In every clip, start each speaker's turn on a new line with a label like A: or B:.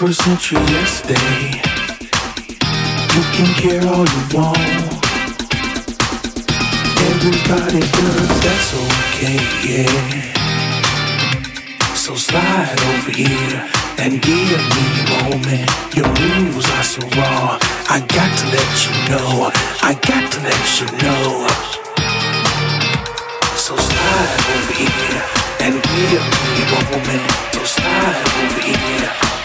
A: 21st century yesterday. You can care
B: all you want. Everybody does, that's okay, yeah. So slide over here and give me a moment. Your moves are so raw. I got to let you know. I got to let you know. So slide over here and give me a moment. So slide over here.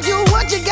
B: show you what you got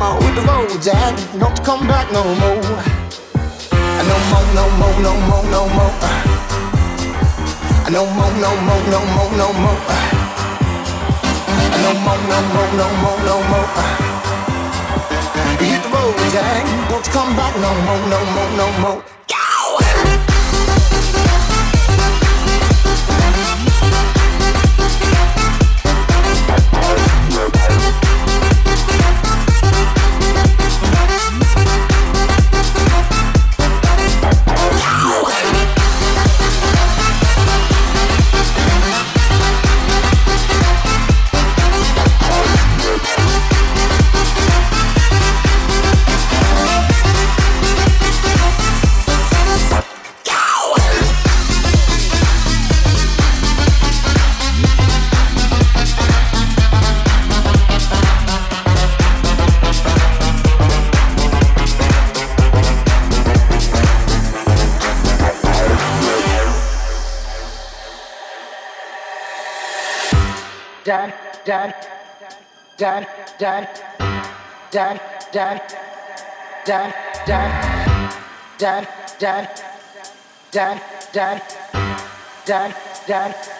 C: no more with the road, Jack. Don't you come back no more no more, no more, no more, no more. No more, no more, no more, no more. No more, no more, no more, no more. Hit the road, Jack. Don't you come back no more, no more, no more. Dad, dad, dad, dad, dad, dad, dad, dad, dad, dad, dad, dad, dad,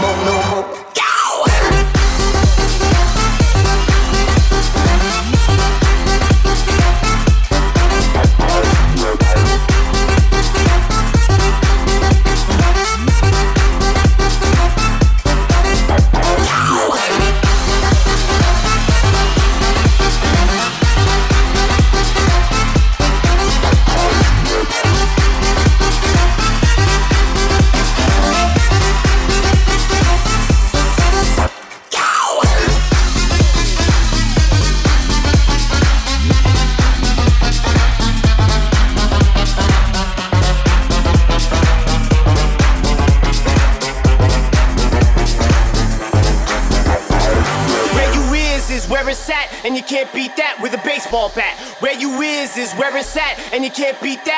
C: more,
D: and you can't beat that